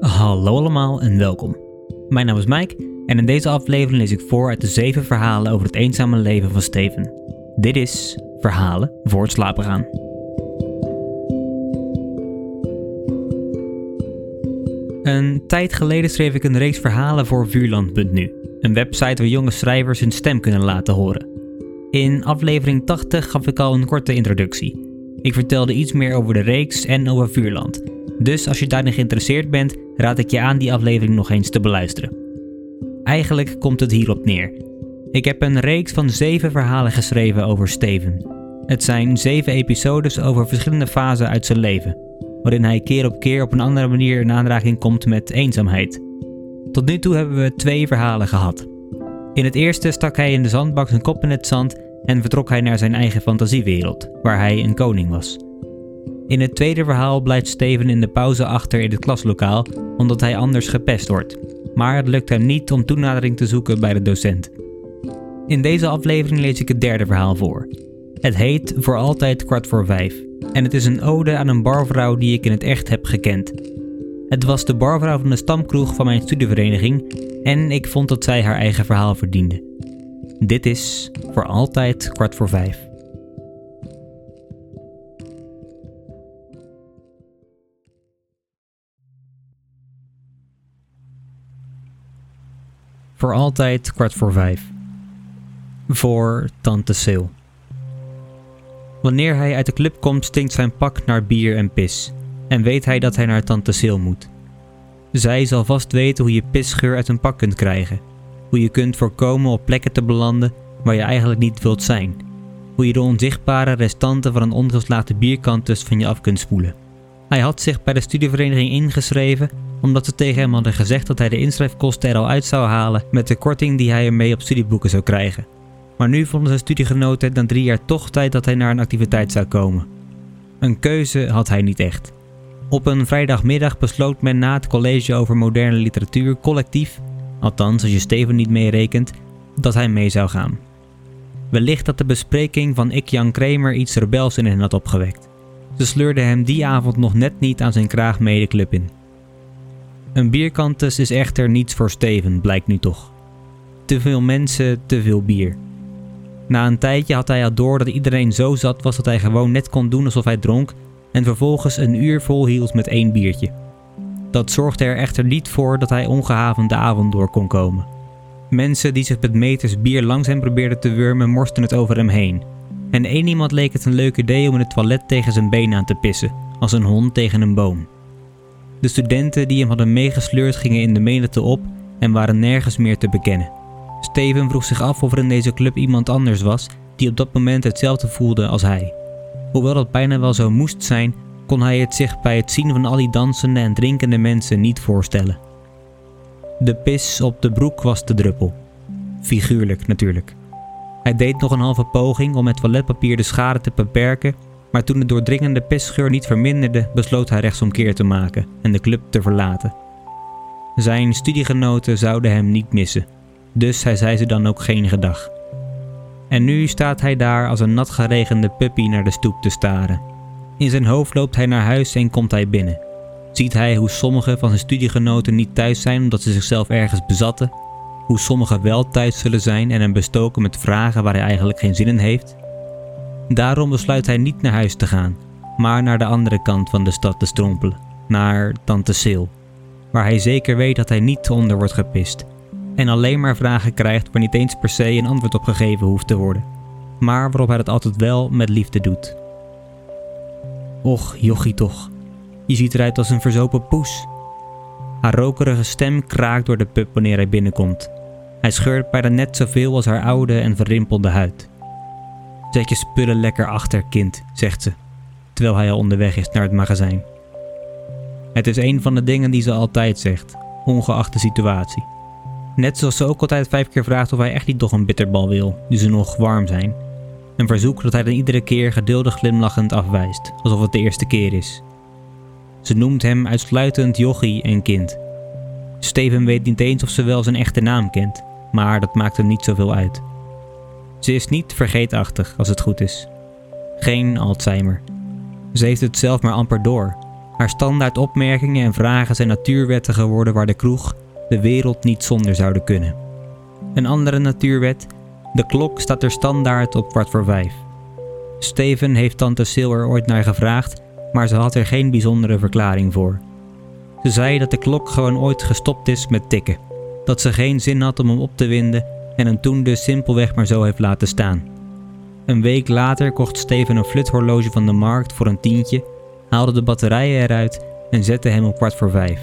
Hallo allemaal en welkom. Mijn naam is Mike en in deze aflevering lees ik voor uit de zeven verhalen over het eenzame leven van Steven. Dit is Verhalen voor het slapen gaan. Een tijd geleden schreef ik een reeks verhalen voor Vuurland.nu, een website waar jonge schrijvers hun stem kunnen laten horen. In aflevering 80 gaf ik al een korte introductie. Ik vertelde iets meer over de reeks en over Vuurland. Dus als je daarin geïnteresseerd bent, raad ik je aan die aflevering nog eens te beluisteren. Eigenlijk komt het hierop neer. Ik heb een reeks van zeven verhalen geschreven over Steven. Het zijn zeven episodes over verschillende fasen uit zijn leven, waarin hij keer op keer op een andere manier in aanraking komt met eenzaamheid. Tot nu toe hebben we twee verhalen gehad. In het eerste stak hij in de zandbak zijn kop in het zand en vertrok hij naar zijn eigen fantasiewereld, waar hij een koning was. In het tweede verhaal blijft Steven in de pauze achter in het klaslokaal omdat hij anders gepest wordt, maar het lukt hem niet om toenadering te zoeken bij de docent. In deze aflevering lees ik het derde verhaal voor. Het heet Voor altijd kwart voor vijf en het is een ode aan een barvrouw die ik in het echt heb gekend. Het was de barvrouw van de stamkroeg van mijn studievereniging en ik vond dat zij haar eigen verhaal verdiende. Dit is Voor altijd kwart voor vijf. Voor altijd kwart voor vijf. Voor Tante Sil. Wanneer hij uit de club komt, stinkt zijn pak naar bier en pis. En weet hij dat hij naar Tante Sil moet. Zij zal vast weten hoe je pisgeur uit een pak kunt krijgen. Hoe je kunt voorkomen op plekken te belanden waar je eigenlijk niet wilt zijn. Hoe je de onzichtbare restanten van een ongeslaagde bierkantus van je af kunt spoelen. Hij had zich bij de studievereniging ingeschreven omdat ze tegen hem hadden gezegd dat hij de inschrijfkosten er al uit zou halen met de korting die hij ermee op studieboeken zou krijgen. Maar nu vonden zijn studiegenoten na drie jaar toch tijd dat hij naar een activiteit zou komen. Een keuze had hij niet echt. Op een vrijdagmiddag besloot men na het college over moderne literatuur collectief, althans als je Steven niet meerekent, dat hij mee zou gaan. Wellicht dat de bespreking van Ik Jan Kramer iets rebels in hen had opgewekt. Ze sleurden hem die avond nog net niet aan zijn kraag mee in. Een bierkantus is echter niets voor Steven, blijkt nu toch. Te veel mensen, te veel bier. Na een tijdje had hij al door dat iedereen zo zat was dat hij gewoon net kon doen alsof hij dronk en vervolgens een uur vol hield met één biertje. Dat zorgde er echter niet voor dat hij ongehavend de avond door kon komen. Mensen die zich met meters bier langs hem probeerden te wurmen, morsten het over hem heen. En één iemand leek het een leuk idee om in het toilet tegen zijn been aan te pissen, als een hond tegen een boom. De studenten die hem hadden meegesleurd gingen in de menigte op en waren nergens meer te bekennen. Steven vroeg zich af of er in deze club iemand anders was die op dat moment hetzelfde voelde als hij. Hoewel dat bijna wel zo moest zijn, kon hij het zich bij het zien van al die dansende en drinkende mensen niet voorstellen. De pis op de broek was de druppel. Figuurlijk natuurlijk. Hij deed nog een halve poging om met toiletpapier de schade te beperken, maar toen de doordringende pisgeur niet verminderde, besloot hij rechtsomkeer te maken en de club te verlaten. Zijn studiegenoten zouden hem niet missen, dus hij zei ze dan ook geen gedag. En nu staat hij daar als een nat geregende puppy naar de stoep te staren. In zijn hoofd loopt hij naar huis en komt hij binnen. Ziet hij hoe sommige van zijn studiegenoten niet thuis zijn omdat ze zichzelf ergens bezatten, hoe sommigen wel thuis zullen zijn en hem bestoken met vragen waar hij eigenlijk geen zin in heeft. Daarom besluit hij niet naar huis te gaan, maar naar de andere kant van de stad te strompelen, naar Tante Sil, waar hij zeker weet dat hij niet onder wordt gepist en alleen maar vragen krijgt waar niet eens per se een antwoord op gegeven hoeft te worden, maar waarop hij het altijd wel met liefde doet. Och, jochie toch, je ziet eruit als een verzopen poes. Haar rokerige stem kraakt door de pub wanneer hij binnenkomt. Hij scheurt bijna net zoveel als haar oude en verrimpelde huid. Zet je spullen lekker achter, kind, zegt ze, terwijl hij al onderweg is naar het magazijn. Het is een van de dingen die ze altijd zegt, ongeacht de situatie. Net zoals ze ook altijd vijf keer vraagt of hij echt niet toch een bitterbal wil, nu ze nog warm zijn. Een verzoek dat hij dan iedere keer geduldig glimlachend afwijst, alsof het de eerste keer is. Ze noemt hem uitsluitend jochie en kind. Steven weet niet eens of ze wel zijn echte naam kent, maar dat maakt hem niet zoveel uit. Ze is niet vergeetachtig als het goed is. Geen Alzheimer. Ze heeft het zelf maar amper door. Haar standaard opmerkingen en vragen zijn natuurwetten geworden waar de kroeg de wereld niet zonder zouden kunnen. Een andere natuurwet, de klok staat er standaard op kwart voor vijf. Steven heeft tante Sil er ooit naar gevraagd, maar ze had er geen bijzondere verklaring voor. Ze zei dat de klok gewoon ooit gestopt is met tikken. Dat ze geen zin had om hem op te winden en hem toen dus simpelweg maar zo heeft laten staan. Een week later kocht Steven een fluthorloge van de markt voor een tientje, haalde de batterijen eruit en zette hem op kwart voor vijf.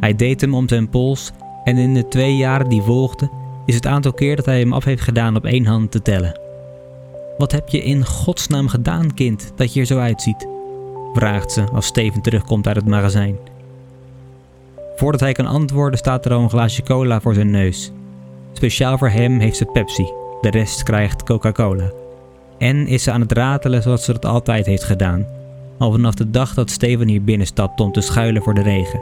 Hij deed hem om zijn pols en in de twee jaren die volgden is het aantal keer dat hij hem af heeft gedaan op één hand te tellen. Wat heb je in godsnaam gedaan, kind, dat je er zo uitziet? vraagt ze als Steven terugkomt uit het magazijn. Voordat hij kan antwoorden staat er al een glaasje cola voor zijn neus. Speciaal voor hem heeft ze Pepsi, de rest krijgt Coca-Cola. En is ze aan het ratelen zoals ze dat altijd heeft gedaan, al vanaf de dag dat Steven hier binnenstapt om te schuilen voor de regen.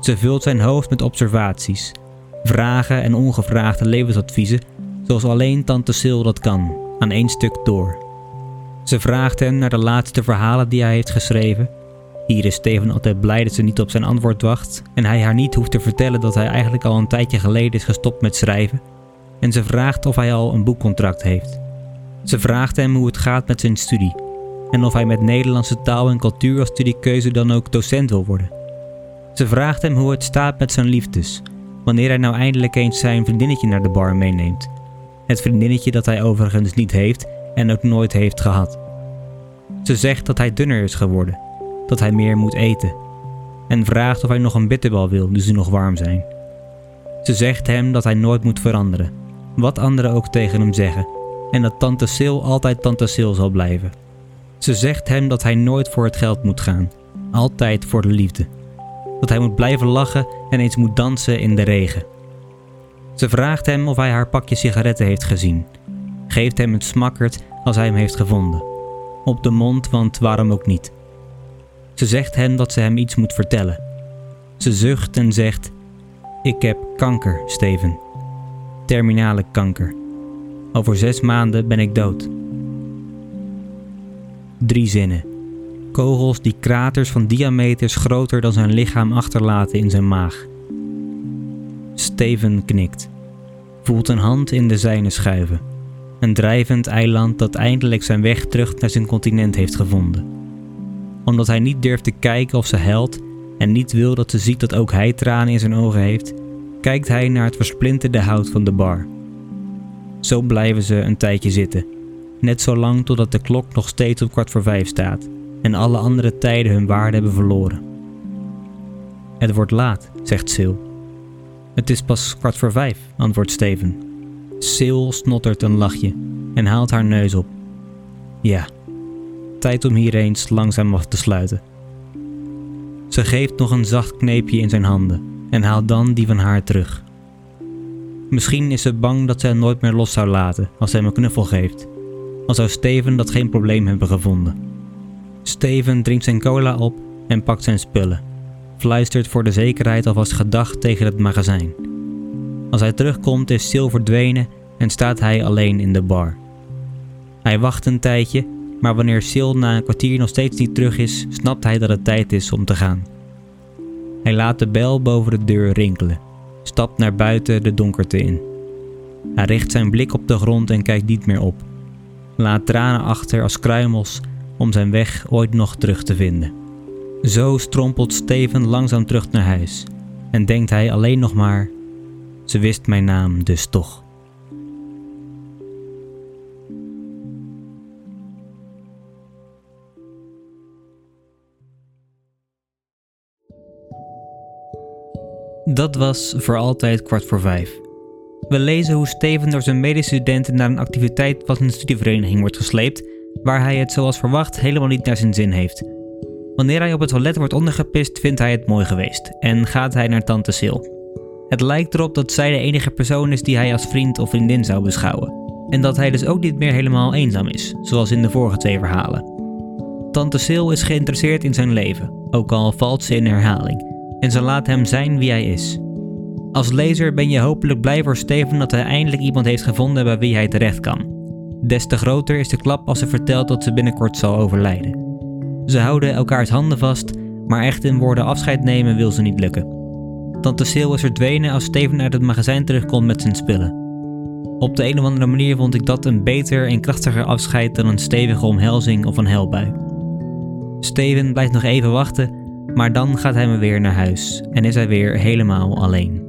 Ze vult zijn hoofd met observaties, vragen en ongevraagde levensadviezen, zoals alleen tante Sil dat kan, aan één stuk door. Ze vraagt hem naar de laatste verhalen die hij heeft geschreven. Hier is Steven altijd blij dat ze niet op zijn antwoord wacht en hij haar niet hoeft te vertellen dat hij eigenlijk al een tijdje geleden is gestopt met schrijven. En ze vraagt of hij al een boekcontract heeft. Ze vraagt hem hoe het gaat met zijn studie en of hij met Nederlandse taal en cultuur als studiekeuze dan ook docent wil worden. Ze vraagt hem hoe het staat met zijn liefdes, wanneer hij nou eindelijk eens zijn vriendinnetje naar de bar meeneemt. Het vriendinnetje dat hij overigens niet heeft en ook nooit heeft gehad. Ze zegt dat hij dunner is geworden, dat hij meer moet eten en vraagt of hij nog een bitterbal wil nu ze nog warm zijn. Ze zegt hem dat hij nooit moet veranderen, wat anderen ook tegen hem zeggen, en dat tante Sil altijd tante Sil zal blijven. Ze zegt hem dat hij nooit voor het geld moet gaan, altijd voor de liefde. Dat hij moet blijven lachen en eens moet dansen in de regen. Ze vraagt hem of hij haar pakje sigaretten heeft gezien. Geeft hem een smakkerd als hij hem heeft gevonden. Op de mond, want waarom ook niet. Ze zegt hem dat ze hem iets moet vertellen. Ze zucht en zegt: Ik heb kanker, Steven. Terminale kanker. Over zes maanden ben ik dood. Drie zinnen. Kogels die kraters van diameters groter dan zijn lichaam achterlaten in zijn maag. Steven knikt. Voelt een hand in de zijne schuiven. Een drijvend eiland dat eindelijk zijn weg terug naar zijn continent heeft gevonden. Omdat hij niet durft te kijken of ze huilt en niet wil dat ze ziet dat ook hij tranen in zijn ogen heeft, kijkt hij naar het versplinterde hout van de bar. Zo blijven ze een tijdje zitten, net zo lang totdat de klok nog steeds op kwart voor vijf staat en alle andere tijden hun waarde hebben verloren. Het wordt laat, zegt Sil. Het is pas kwart voor vijf, antwoordt Steven. Sil snottert een lachje en haalt haar neus op. Ja, tijd om hier eens langzaam af te sluiten. Ze geeft nog een zacht kneepje in zijn handen en haalt dan die van haar terug. Misschien is ze bang dat ze hem nooit meer los zou laten als hij hem een knuffel geeft. Al zou Steven dat geen probleem hebben gevonden. Steven drinkt zijn cola op en pakt zijn spullen. Fluistert voor de zekerheid alvast gedacht tegen het magazijn. Als hij terugkomt is Sil verdwenen en staat hij alleen in de bar. Hij wacht een tijdje, maar wanneer Sil na een kwartier nog steeds niet terug is, snapt hij dat het tijd is om te gaan. Hij laat de bel boven de deur rinkelen, stapt naar buiten de donkerte in. Hij richt zijn blik op de grond en kijkt niet meer op. Laat tranen achter als kruimels om zijn weg ooit nog terug te vinden. Zo strompelt Steven langzaam terug naar huis en denkt hij alleen nog maar: ze wist mijn naam dus toch. Dat was voor altijd kwart voor vijf. We lezen hoe Steven door zijn medestudenten naar een activiteit in de studievereniging wordt gesleept, waar hij het zoals verwacht helemaal niet naar zijn zin heeft. Wanneer hij op het toilet wordt ondergepist, vindt hij het mooi geweest en gaat hij naar tante Sil. Het lijkt erop dat zij de enige persoon is die hij als vriend of vriendin zou beschouwen. En dat hij dus ook niet meer helemaal eenzaam is, zoals in de vorige twee verhalen. Tante Sil is geïnteresseerd in zijn leven, ook al valt ze in herhaling, en ze laat hem zijn wie hij is. Als lezer ben je hopelijk blij voor Steven dat hij eindelijk iemand heeft gevonden bij wie hij terecht kan. Des te groter is de klap als ze vertelt dat ze binnenkort zal overlijden. Ze houden elkaars handen vast, maar echt in woorden afscheid nemen wil ze niet lukken. Tante Sil is verdwenen als Steven uit het magazijn terugkomt met zijn spullen. Op de een of andere manier vond ik dat een beter en krachtiger afscheid dan een stevige omhelzing of een helbui. Steven blijft nog even wachten, maar dan gaat hij me weer naar huis en is hij weer helemaal alleen.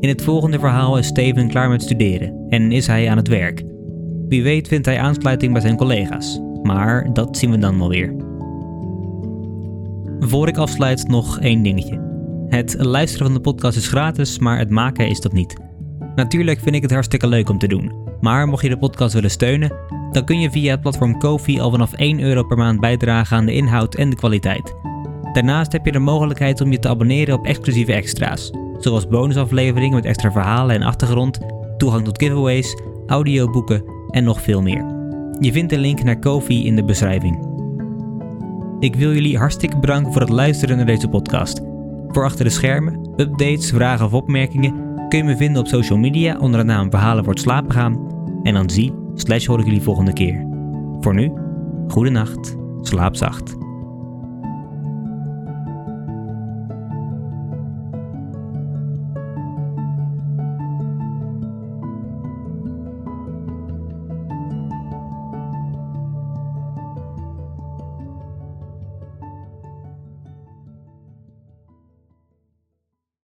In het volgende verhaal is Steven klaar met studeren en is hij aan het werk. Wie weet vindt hij aansluiting bij zijn collega's, maar dat zien we dan wel weer. Voor ik afsluit nog één dingetje. Het luisteren van de podcast is gratis, maar het maken is dat niet. Natuurlijk vind ik het hartstikke leuk om te doen, maar mocht je de podcast willen steunen, dan kun je via het platform Kofi al vanaf 1 euro per maand bijdragen aan de inhoud en de kwaliteit. Daarnaast heb je de mogelijkheid om je te abonneren op exclusieve extra's, zoals bonusafleveringen met extra verhalen en achtergrond, toegang tot giveaways, audioboeken en nog veel meer. Je vindt de link naar Kofi in de beschrijving. Ik wil jullie hartstikke bedanken voor het luisteren naar deze podcast. Voor achter de schermen, updates, vragen of opmerkingen kun je me vinden op social media onder de naam Verhalen wordt slapen gaan. En dan zie slash hoor ik jullie volgende keer. Voor nu, goede nacht, slaap zacht.